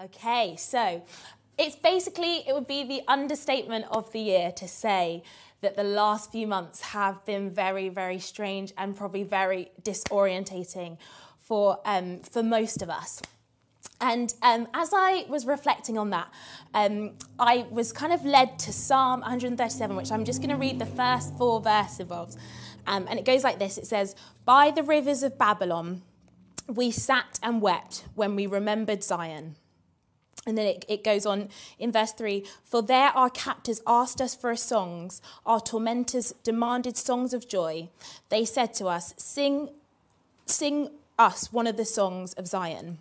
Okay, so it's basically, it would be the understatement of the year to say that the last few months have been very, very strange and probably very disorientating for, um, for most of us. And um, as I was reflecting on that, um, I was kind of led to Psalm 137, which I'm just going to read the first four verses of. Um, and it goes like this It says, By the rivers of Babylon, we sat and wept when we remembered Zion. And then it, it goes on in verse 3 For there our captors asked us for songs, our tormentors demanded songs of joy. They said to us, Sing, sing us one of the songs of Zion.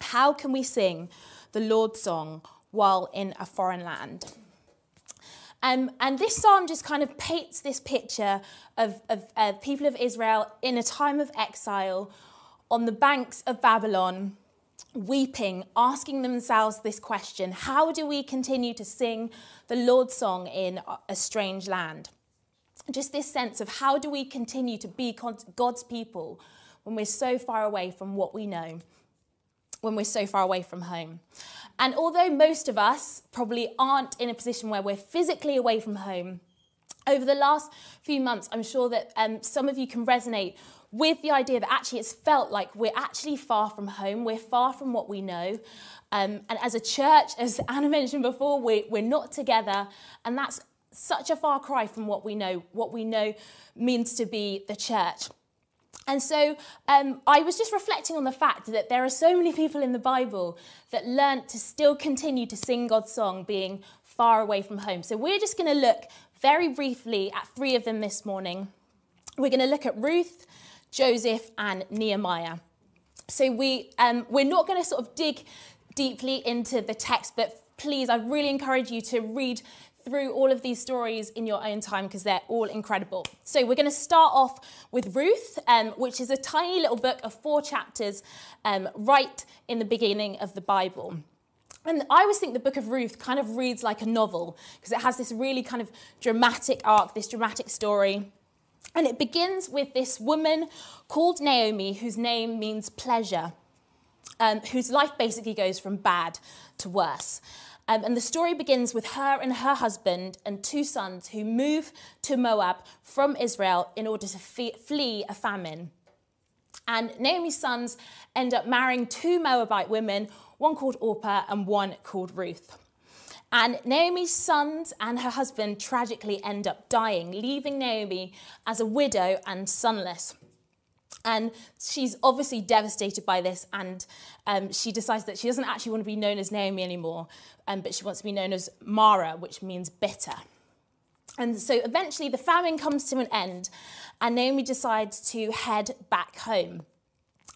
How can we sing the Lord's song while in a foreign land? Um, and this psalm just kind of paints this picture of, of uh, people of Israel in a time of exile on the banks of Babylon, weeping, asking themselves this question How do we continue to sing the Lord's song in a strange land? Just this sense of how do we continue to be God's people when we're so far away from what we know when we're so far away from home. And although most of us probably aren't in a position where we're physically away from home, over the last few months, I'm sure that um, some of you can resonate with the idea that actually it's felt like we're actually far from home, we're far from what we know. Um, and as a church, as Anna mentioned before, we, we're not together, and that's such a far cry from what we know, what we know means to be the church. And so um, I was just reflecting on the fact that there are so many people in the Bible that learnt to still continue to sing God's song being far away from home. So we're just going to look very briefly at three of them this morning. We're going to look at Ruth, Joseph, and Nehemiah. So we, um, we're not going to sort of dig deeply into the text, but please, I really encourage you to read through all of these stories in your own time because they're all incredible. So, we're going to start off with Ruth, um, which is a tiny little book of four chapters um, right in the beginning of the Bible. And I always think the book of Ruth kind of reads like a novel because it has this really kind of dramatic arc, this dramatic story. And it begins with this woman called Naomi, whose name means pleasure, um, whose life basically goes from bad to worse. Um, and the story begins with her and her husband and two sons who move to Moab from Israel in order to flee a famine. And Naomi's sons end up marrying two Moabite women, one called Orpah and one called Ruth. And Naomi's sons and her husband tragically end up dying, leaving Naomi as a widow and sonless. And she's obviously devastated by this, and um, she decides that she doesn't actually want to be known as Naomi anymore, um, but she wants to be known as Mara, which means bitter. And so eventually the famine comes to an end, and Naomi decides to head back home.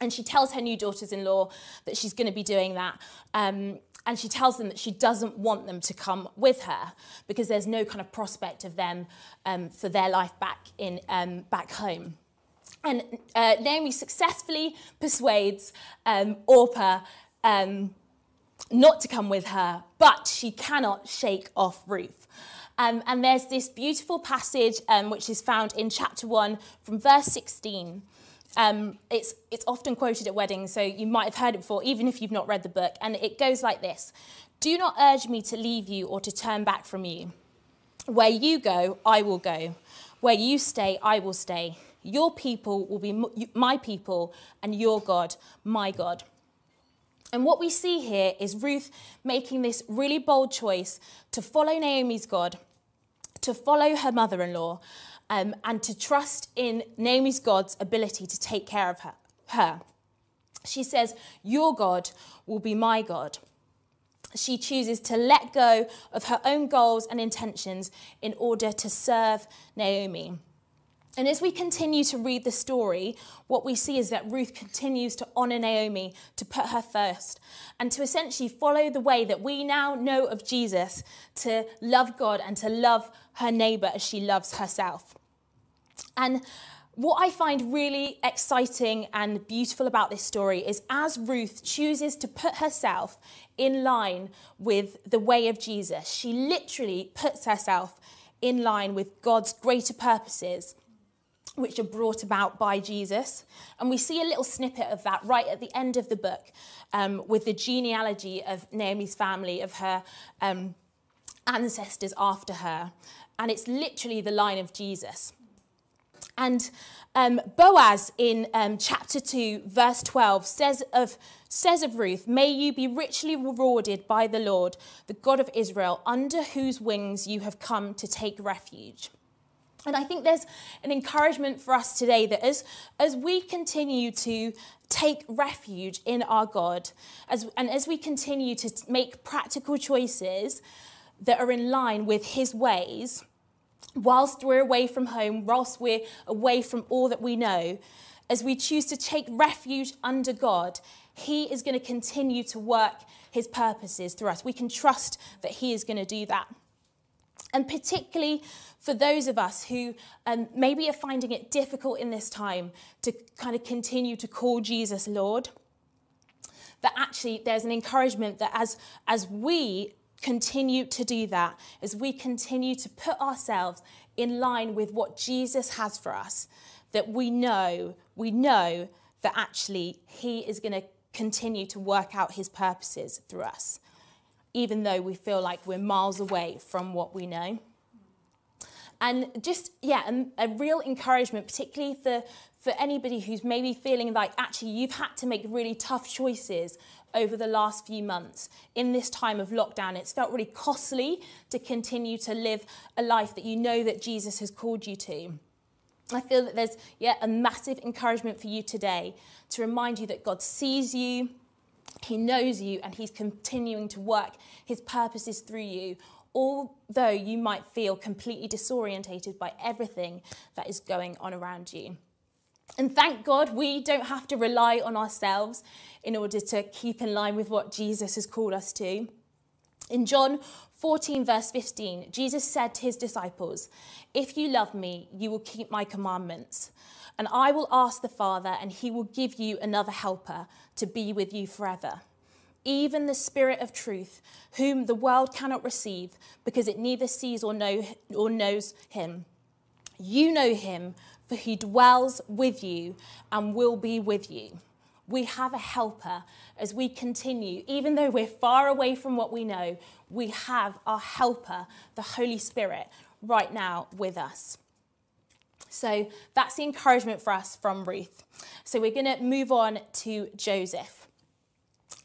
And she tells her new daughters in law that she's going to be doing that. Um, and she tells them that she doesn't want them to come with her because there's no kind of prospect of them um, for their life back in um, back home. And uh, Naomi successfully persuades um, Orpah um, not to come with her, but she cannot shake off Ruth. Um, and there's this beautiful passage um, which is found in chapter 1 from verse 16. Um, it's, it's often quoted at weddings, so you might have heard it before, even if you've not read the book. And it goes like this Do not urge me to leave you or to turn back from you. Where you go, I will go. Where you stay, I will stay. Your people will be my people, and your God, my God. And what we see here is Ruth making this really bold choice to follow Naomi's God, to follow her mother in law, um, and to trust in Naomi's God's ability to take care of her, her. She says, Your God will be my God. She chooses to let go of her own goals and intentions in order to serve Naomi. And as we continue to read the story, what we see is that Ruth continues to honor Naomi, to put her first, and to essentially follow the way that we now know of Jesus to love God and to love her neighbor as she loves herself. And what I find really exciting and beautiful about this story is as Ruth chooses to put herself in line with the way of Jesus, she literally puts herself in line with God's greater purposes which are brought about by Jesus. And we see a little snippet of that right at the end of the book um, with the genealogy of Naomi's family, of her um, ancestors after her. And it's literally the line of Jesus. And um, Boaz in um, chapter 2, verse 12, says of, says of Ruth, May you be richly rewarded by the Lord, the God of Israel, under whose wings you have come to take refuge. And I think there's an encouragement for us today that as, as we continue to take refuge in our God, as, and as we continue to make practical choices that are in line with His ways, whilst we're away from home, whilst we're away from all that we know, as we choose to take refuge under God, He is going to continue to work His purposes through us. We can trust that He is going to do that. And particularly for those of us who um, maybe are finding it difficult in this time to kind of continue to call Jesus Lord, that actually there's an encouragement that as, as we continue to do that, as we continue to put ourselves in line with what Jesus has for us, that we know, we know that actually He is going to continue to work out His purposes through us, even though we feel like we're miles away from what we know. And just, yeah, a, a real encouragement, particularly for, for anybody who's maybe feeling like actually you've had to make really tough choices over the last few months in this time of lockdown. It's felt really costly to continue to live a life that you know that Jesus has called you to. I feel that there's yeah, a massive encouragement for you today to remind you that God sees you, He knows you, and He's continuing to work His purposes through you, although you might feel completely disorientated by everything that is going on around you. And thank God we don't have to rely on ourselves in order to keep in line with what Jesus has called us to. In John 14, verse 15, Jesus said to his disciples, If you love me, you will keep my commandments. And I will ask the Father, and he will give you another helper to be with you forever. Even the Spirit of truth, whom the world cannot receive, because it neither sees or, know, or knows him. You know him for he dwells with you and will be with you. We have a helper as we continue. Even though we're far away from what we know, we have our helper, the Holy Spirit, right now with us. So that's the encouragement for us from Ruth. So we're going to move on to Joseph.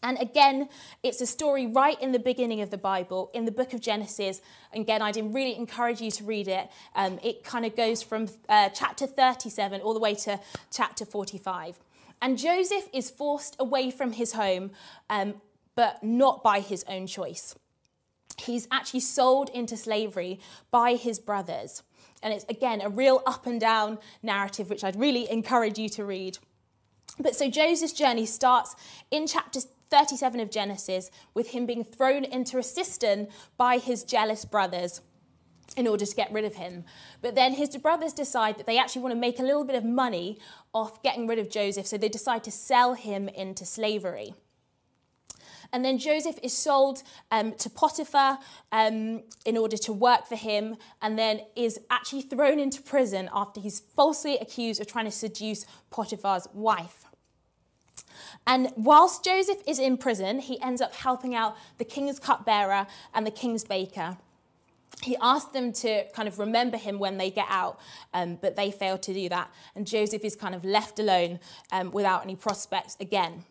And again, it's a story right in the beginning of the Bible, in the book of Genesis. Again, I'd really encourage you to read it. Um, it kind of goes from uh, chapter 37 all the way to chapter 45. And Joseph is forced away from his home, um, but not by his own choice. He's actually sold into slavery by his brothers. And it's, again, a real up and down narrative, which I'd really encourage you to read. But so Joseph's journey starts in chapter 37 of Genesis with him being thrown into a cistern by his jealous brothers in order to get rid of him. But then his brothers decide that they actually want to make a little bit of money off getting rid of Joseph, so they decide to sell him into slavery. And then Joseph is sold um, to Potiphar um, in order to work for him, and then is actually thrown into prison after he's falsely accused of trying to seduce Potiphar's wife. And whilst Joseph is in prison, he ends up helping out the king's cupbearer and the king's baker. He asked them to kind of remember him when they get out, um, but they fail to do that. And Joseph is kind of left alone um, without any prospects again.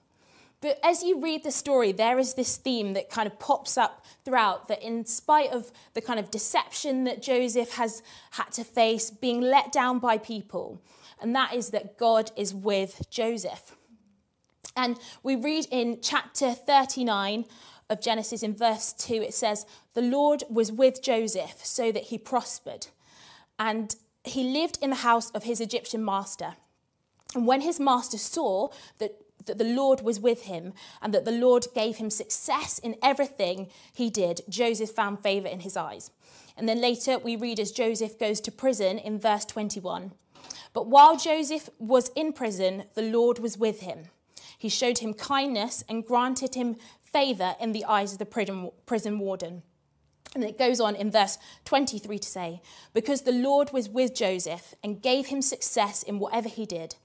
But as you read the story, there is this theme that kind of pops up throughout that, in spite of the kind of deception that Joseph has had to face, being let down by people, and that is that God is with Joseph. And we read in chapter 39 of Genesis in verse 2, it says, The Lord was with Joseph so that he prospered. And he lived in the house of his Egyptian master. And when his master saw that, that the Lord was with him and that the Lord gave him success in everything he did, Joseph found favor in his eyes. And then later we read as Joseph goes to prison in verse 21. But while Joseph was in prison, the Lord was with him he showed him kindness and granted him favour in the eyes of the prison warden. And it goes on in verse 23 to say, Because the Lord was with Joseph and gave him success in whatever he did.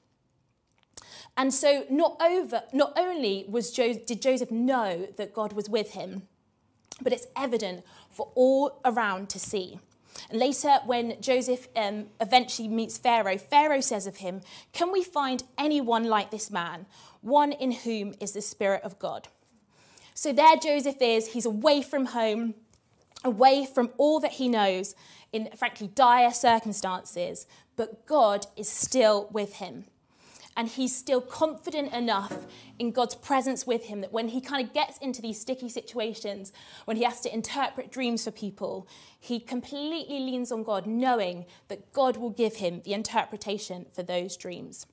And so, not, over, not only was jo- did Joseph know that God was with him, but it's evident for all around to see. And later, when Joseph um, eventually meets Pharaoh, Pharaoh says of him, Can we find anyone like this man, one in whom is the Spirit of God? So there Joseph is, he's away from home, away from all that he knows in frankly dire circumstances, but God is still with him. And he's still confident enough in God's presence with him that when he kind of gets into these sticky situations, when he has to interpret dreams for people, he completely leans on God, knowing that God will give him the interpretation for those dreams.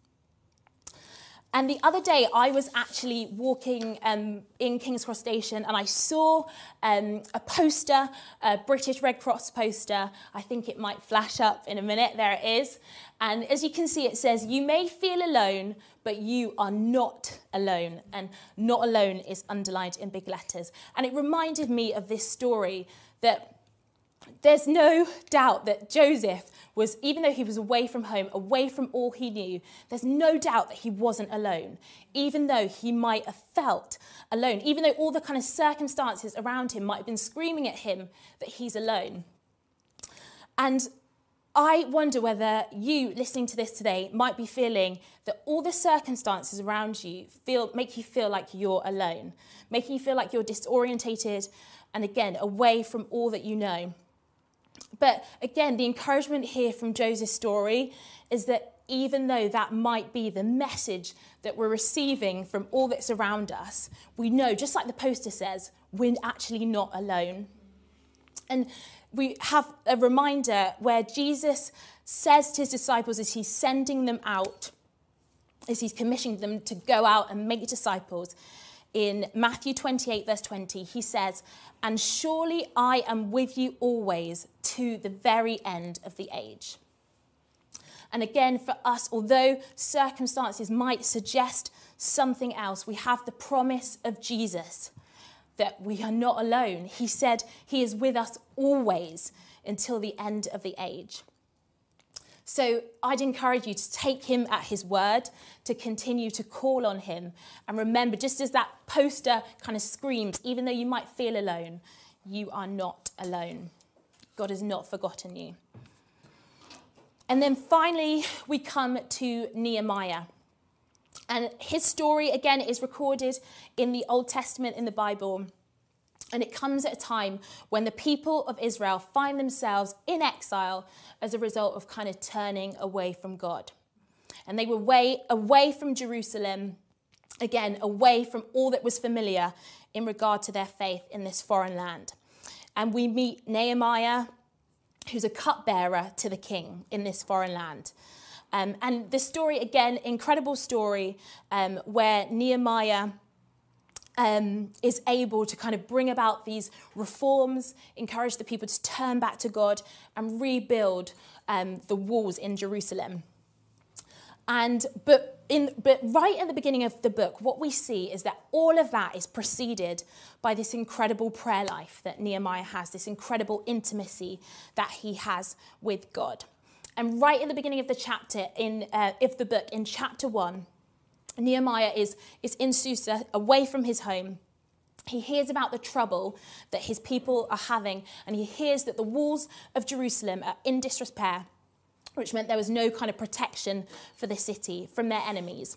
And the other day, I was actually walking um, in King's Cross Station and I saw um, a poster, a British Red Cross poster. I think it might flash up in a minute. There it is. And as you can see, it says, You may feel alone, but you are not alone. And not alone is underlined in big letters. And it reminded me of this story that there's no doubt that Joseph was, even though he was away from home, away from all he knew, there's no doubt that he wasn't alone, even though he might have felt alone, even though all the kind of circumstances around him might have been screaming at him that he's alone. And I wonder whether you listening to this today might be feeling that all the circumstances around you feel make you feel like you're alone, making you feel like you're disorientated and again away from all that you know. But again, the encouragement here from Joseph's story is that even though that might be the message that we're receiving from all that's around us, we know, just like the poster says, we're actually not alone. And we have a reminder where Jesus says to his disciples as he's sending them out, as he's commissioning them to go out and make disciples, in Matthew 28, verse 20, he says, And surely I am with you always to the very end of the age. And again, for us, although circumstances might suggest something else, we have the promise of Jesus that we are not alone. He said he is with us always until the end of the age. So I'd encourage you to take him at his word, to continue to call on him. And remember, just as that poster kind of screams, even though you might feel alone, you are not alone. God has not forgotten you. And then finally, we come to Nehemiah. And his story, again, is recorded in the Old Testament in the Bible. And it comes at a time when the people of Israel find themselves in exile as a result of kind of turning away from God. And they were way away from Jerusalem, again, away from all that was familiar in regard to their faith in this foreign land. And we meet Nehemiah, who's a cupbearer to the king in this foreign land. Um, and the story, again, incredible story um, where Nehemiah um, is able to kind of bring about these reforms, encourage the people to turn back to God and rebuild um, the walls in Jerusalem. And but in but right at the beginning of the book, what we see is that all of that is preceded by this incredible prayer life that Nehemiah has, this incredible intimacy that he has with God. And right at the beginning of the chapter in uh, of the book, in chapter one, Nehemiah is, is in Susa, away from his home. He hears about the trouble that his people are having, and he hears that the walls of Jerusalem are in disrepair, which meant there was no kind of protection for the city from their enemies.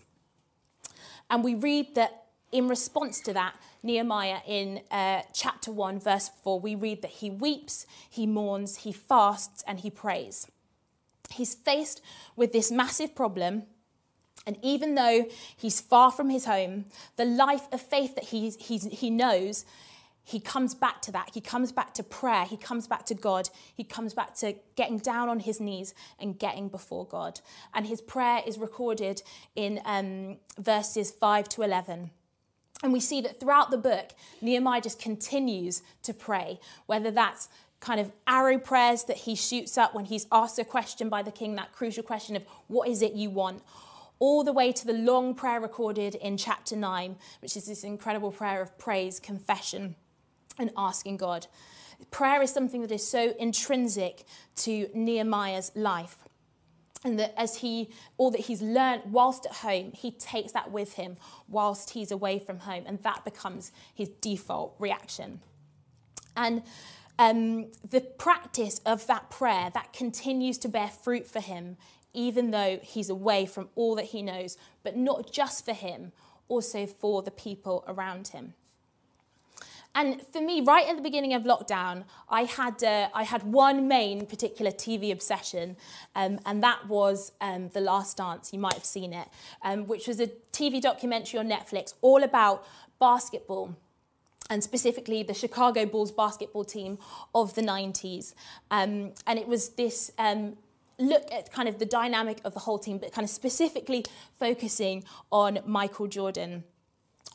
And we read that in response to that, Nehemiah in uh, chapter 1, verse 4, we read that he weeps, he mourns, he fasts, and he prays. He's faced with this massive problem and even though he's far from his home, the life of faith that he's, he's, he knows, he comes back to that. He comes back to prayer. He comes back to God. He comes back to getting down on his knees and getting before God. And his prayer is recorded in um, verses 5 to 11. And we see that throughout the book, Nehemiah just continues to pray, whether that's kind of arrow prayers that he shoots up when he's asked a question by the king, that crucial question of, What is it you want? all the way to the long prayer recorded in chapter 9, which is this incredible prayer of praise, confession, and asking God. prayer is something that is so intrinsic to Nehemiah's life. And that as he, all that he's learned whilst at home, he takes that with him whilst he's away from home. And that becomes his default reaction. And um, the practice of that prayer, that continues to bear fruit for him, even though he's away from all that he knows, but not just for him, also for the people around him. And for me, right at the beginning of lockdown, I had, uh, I had one main particular TV obsession, um, and that was um, The Last Dance. You might have seen it, um, which was a TV documentary on Netflix all about basketball and specifically the Chicago Bulls basketball team of the 90s. Um, and it was this um, look at kind of the dynamic of the whole team, but kind of specifically focusing on Michael Jordan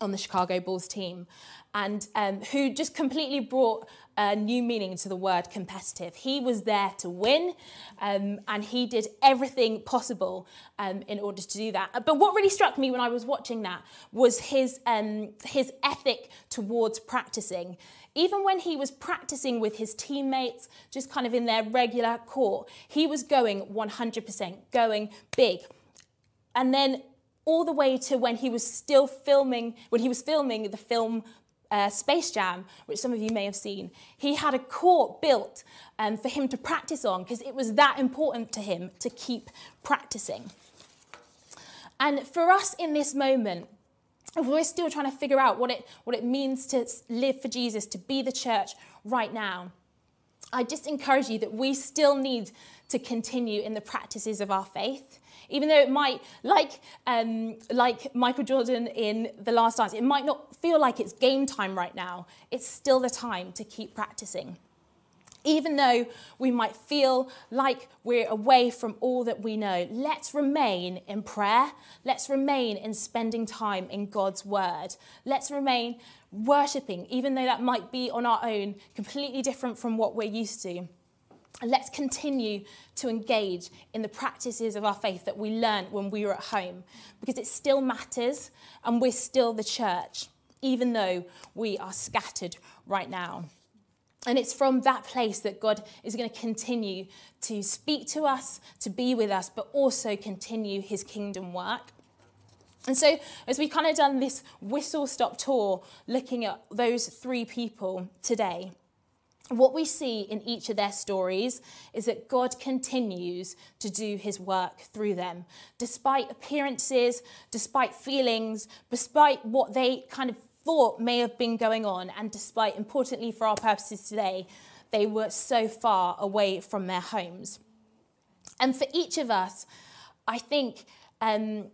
on the Chicago Bulls team, and um, who just completely brought a new meaning to the word competitive. He was there to win, um, and he did everything possible um, in order to do that. But what really struck me when I was watching that was his um, his ethic towards practicing. Even when he was practicing with his teammates, just kind of in their regular court, he was going 100%, going big. And then all the way to when he was still filming, when he was filming the film uh, Space Jam, which some of you may have seen, he had a court built um, for him to practice on because it was that important to him to keep practicing. And for us in this moment, we're still trying to figure out what it, what it means to live for Jesus, to be the church right now. I just encourage you that we still need to continue in the practices of our faith. Even though it might, like, um, like Michael Jordan in The Last Dance, it might not feel like it's game time right now, it's still the time to keep practicing. Even though we might feel like we're away from all that we know, let's remain in prayer. Let's remain in spending time in God's word. Let's remain worshipping, even though that might be on our own, completely different from what we're used to. And let's continue to engage in the practices of our faith that we learned when we were at home, because it still matters and we're still the church, even though we are scattered right now. And it's from that place that God is going to continue to speak to us, to be with us, but also continue his kingdom work. And so, as we kind of done this whistle stop tour looking at those three people today, what we see in each of their stories is that God continues to do his work through them. Despite appearances, despite feelings, despite what they kind of thought may have been going on, and despite, importantly for our purposes today, they were so far away from their homes. And for each of us, I think um,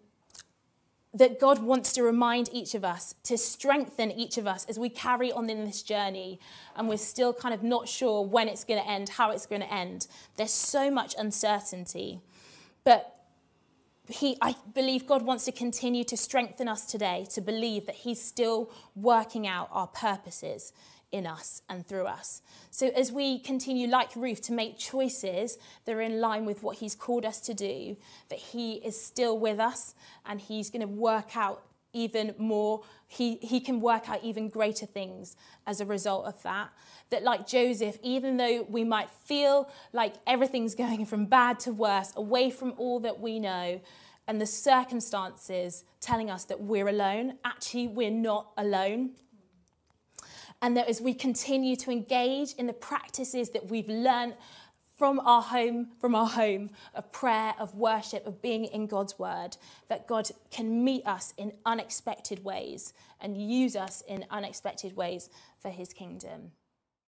that God wants to remind each of us, to strengthen each of us as we carry on in this journey and we're still kind of not sure when it's going to end, how it's going to end. There's so much uncertainty. But he, I believe God wants to continue to strengthen us today to believe that He's still working out our purposes in us and through us. So, as we continue, like Ruth, to make choices that are in line with what He's called us to do, that He is still with us and He's going to work out even more, he, he can work out even greater things as a result of that. That, like Joseph, even though we might feel like everything's going from bad to worse, away from all that we know, and the circumstances telling us that we're alone, actually, we're not alone and that as we continue to engage in the practices that we've learned from our home, from our home of prayer, of worship, of being in God's word, that God can meet us in unexpected ways and use us in unexpected ways for his kingdom.